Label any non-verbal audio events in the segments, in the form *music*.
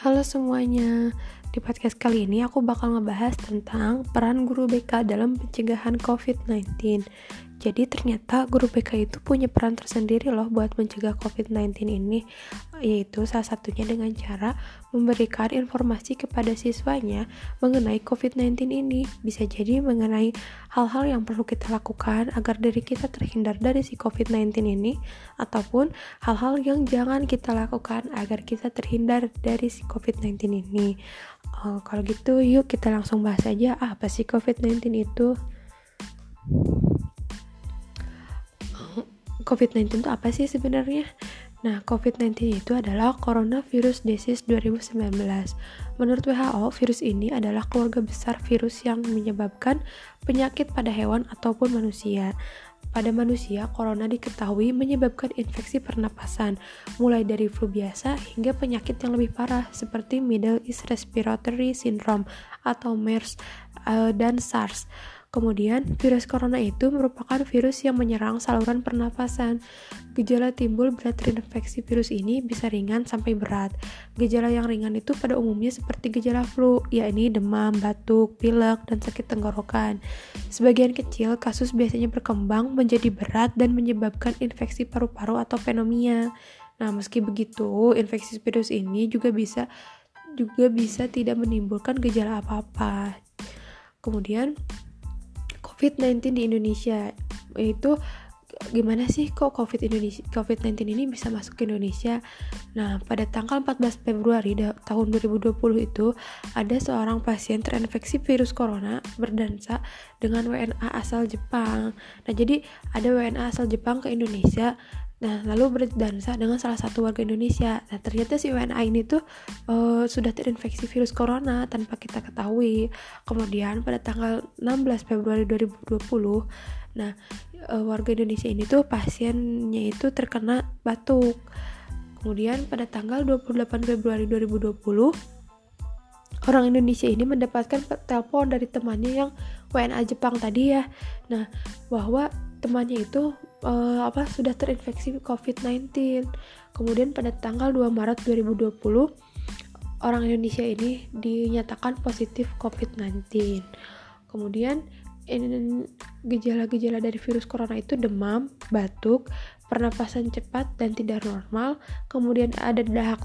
Halo semuanya, di podcast kali ini aku bakal ngebahas tentang peran guru BK dalam pencegahan COVID-19. Jadi ternyata guru BK itu punya peran tersendiri loh buat mencegah COVID-19 ini, yaitu salah satunya dengan cara memberikan informasi kepada siswanya mengenai COVID-19 ini. Bisa jadi mengenai hal-hal yang perlu kita lakukan agar diri kita terhindar dari si COVID-19 ini, ataupun hal-hal yang jangan kita lakukan agar kita terhindar dari si COVID-19 ini. Uh, kalau gitu, yuk kita langsung bahas aja apa sih COVID-19 itu. COVID-19 itu apa sih sebenarnya? Nah, COVID-19 itu adalah Coronavirus Disease 2019. Menurut WHO, virus ini adalah keluarga besar virus yang menyebabkan penyakit pada hewan ataupun manusia. Pada manusia, corona diketahui menyebabkan infeksi pernapasan, mulai dari flu biasa hingga penyakit yang lebih parah seperti Middle East Respiratory Syndrome atau MERS uh, dan SARS. Kemudian, virus corona itu merupakan virus yang menyerang saluran pernapasan. Gejala timbul berat terinfeksi virus ini bisa ringan sampai berat. Gejala yang ringan itu pada umumnya seperti gejala flu, yakni demam, batuk, pilek, dan sakit tenggorokan. Sebagian kecil kasus biasanya berkembang menjadi berat dan menyebabkan infeksi paru-paru atau pneumonia. Nah, meski begitu, infeksi virus ini juga bisa juga bisa tidak menimbulkan gejala apa-apa. Kemudian, COVID-19 di Indonesia itu gimana sih kok COVID Indonesia COVID-19 ini bisa masuk ke Indonesia? Nah, pada tanggal 14 Februari tahun 2020 itu ada seorang pasien terinfeksi virus corona berdansa dengan WNA asal Jepang. Nah, jadi ada WNA asal Jepang ke Indonesia Nah, lalu berdansa dengan salah satu warga Indonesia. Nah, ternyata si WNA ini tuh uh, sudah terinfeksi virus corona tanpa kita ketahui. Kemudian pada tanggal 16 Februari 2020, nah uh, warga Indonesia ini tuh pasiennya itu terkena batuk. Kemudian pada tanggal 28 Februari 2020, orang Indonesia ini mendapatkan telepon dari temannya yang WNA Jepang tadi ya. Nah, bahwa temannya itu uh, apa sudah terinfeksi COVID-19. Kemudian pada tanggal 2 Maret 2020 orang Indonesia ini dinyatakan positif COVID-19. Kemudian gejala-gejala dari virus corona itu demam, batuk, pernapasan cepat dan tidak normal, kemudian ada dahak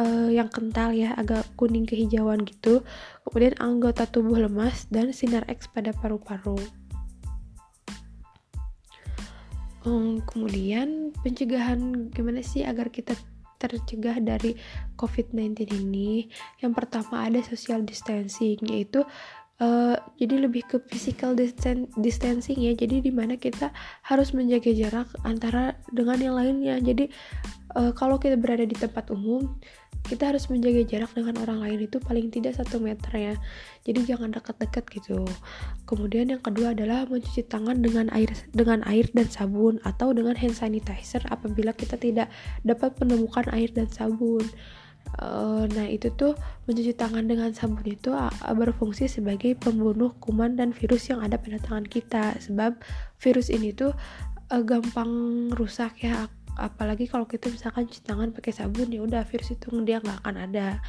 uh, yang kental ya, agak kuning kehijauan gitu, kemudian anggota tubuh lemas dan sinar X pada paru-paru. Um, kemudian pencegahan gimana sih agar kita tercegah dari COVID-19 ini? Yang pertama ada social distancing yaitu uh, jadi lebih ke physical distancing ya. Jadi di mana kita harus menjaga jarak antara dengan yang lainnya. Jadi uh, kalau kita berada di tempat umum kita harus menjaga jarak dengan orang lain itu paling tidak satu meter ya. Jadi jangan dekat-dekat gitu. Kemudian yang kedua adalah mencuci tangan dengan air dengan air dan sabun atau dengan hand sanitizer apabila kita tidak dapat menemukan air dan sabun. Uh, nah itu tuh mencuci tangan dengan sabun itu berfungsi sebagai pembunuh kuman dan virus yang ada pada tangan kita. Sebab virus ini tuh uh, gampang rusak ya apalagi kalau kita misalkan cuci tangan pakai sabun ya udah virus itu dia nggak akan ada.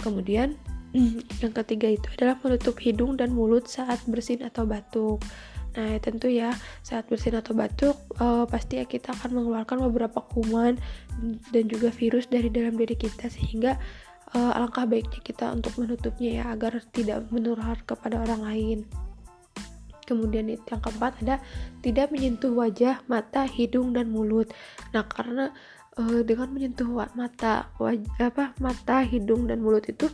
Kemudian *clears throat* yang ketiga itu adalah menutup hidung dan mulut saat bersin atau batuk. Nah tentu ya saat bersin atau batuk uh, pasti ya kita akan mengeluarkan beberapa kuman dan juga virus dari dalam diri kita sehingga uh, alangkah baiknya kita untuk menutupnya ya agar tidak menular kepada orang lain Kemudian yang keempat ada tidak menyentuh wajah, mata, hidung dan mulut. Nah, karena uh, dengan menyentuh mata, wajah, apa mata, hidung dan mulut itu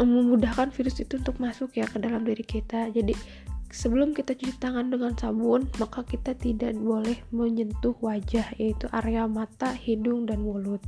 um, memudahkan virus itu untuk masuk ya ke dalam diri kita. Jadi sebelum kita cuci tangan dengan sabun, maka kita tidak boleh menyentuh wajah yaitu area mata, hidung dan mulut.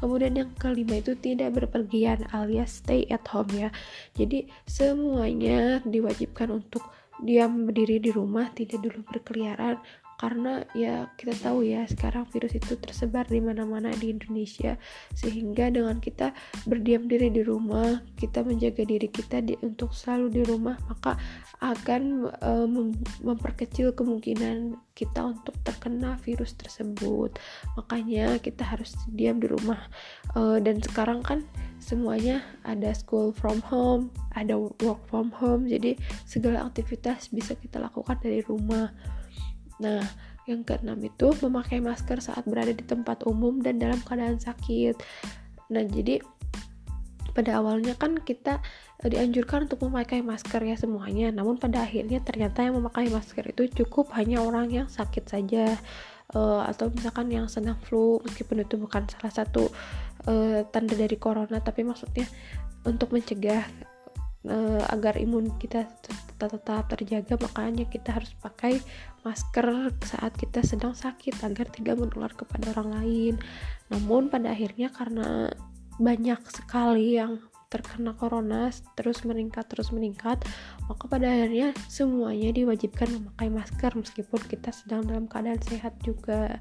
Kemudian yang kelima itu tidak berpergian alias stay at home ya. Jadi semuanya diwajibkan untuk diam berdiri di rumah, tidak dulu berkeliaran. Karena ya kita tahu ya sekarang virus itu tersebar di mana-mana di Indonesia. Sehingga dengan kita berdiam diri di rumah kita menjaga diri kita di, untuk selalu di rumah maka akan uh, mem memperkecil kemungkinan kita untuk terkena virus tersebut. Makanya kita harus diam di rumah. Uh, dan sekarang kan semuanya ada school from home ada work from home. Jadi segala aktivitas bisa kita lakukan dari rumah Nah, yang keenam itu memakai masker saat berada di tempat umum dan dalam keadaan sakit. Nah, jadi pada awalnya kan kita eh, dianjurkan untuk memakai masker ya semuanya. Namun pada akhirnya ternyata yang memakai masker itu cukup hanya orang yang sakit saja uh, atau misalkan yang sedang flu meskipun itu bukan salah satu uh, tanda dari corona tapi maksudnya untuk mencegah uh, agar imun kita tetap terjaga makanya kita harus pakai masker saat kita sedang sakit agar tidak menular kepada orang lain. Namun pada akhirnya karena banyak sekali yang terkena corona terus meningkat terus meningkat maka pada akhirnya semuanya diwajibkan memakai masker meskipun kita sedang dalam keadaan sehat juga.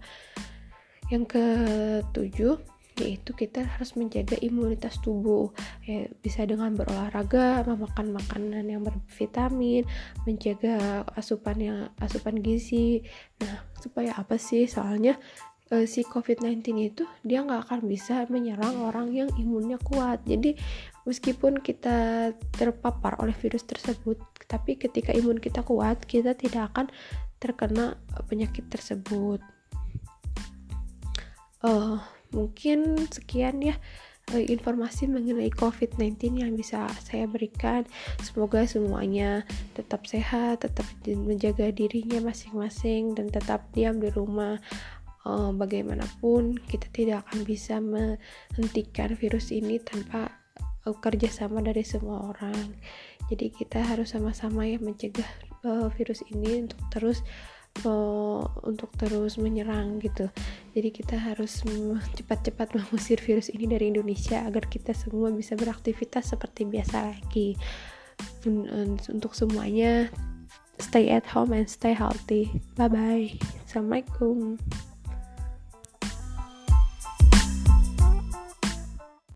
Yang ketujuh yaitu kita harus menjaga imunitas tubuh. Ya, bisa dengan berolahraga memakan makanan yang bervitamin menjaga asupan yang asupan gizi. Nah supaya apa sih? Soalnya uh, si COVID-19 itu dia nggak akan bisa menyerang orang yang imunnya kuat. Jadi meskipun kita terpapar oleh virus tersebut tapi ketika imun kita kuat kita tidak akan terkena penyakit tersebut. Uh, mungkin sekian ya eh, informasi mengenai COVID-19 yang bisa saya berikan. Semoga semuanya tetap sehat, tetap menjaga dirinya masing-masing, dan tetap diam di rumah. Uh, bagaimanapun, kita tidak akan bisa menghentikan virus ini tanpa uh, kerjasama dari semua orang. Jadi kita harus sama-sama ya mencegah virus ini untuk terus uh, untuk terus menyerang gitu. Jadi kita harus cepat-cepat mengusir virus ini dari Indonesia agar kita semua bisa beraktivitas seperti biasa lagi. Untuk semuanya, stay at home and stay healthy. Bye bye. Assalamualaikum.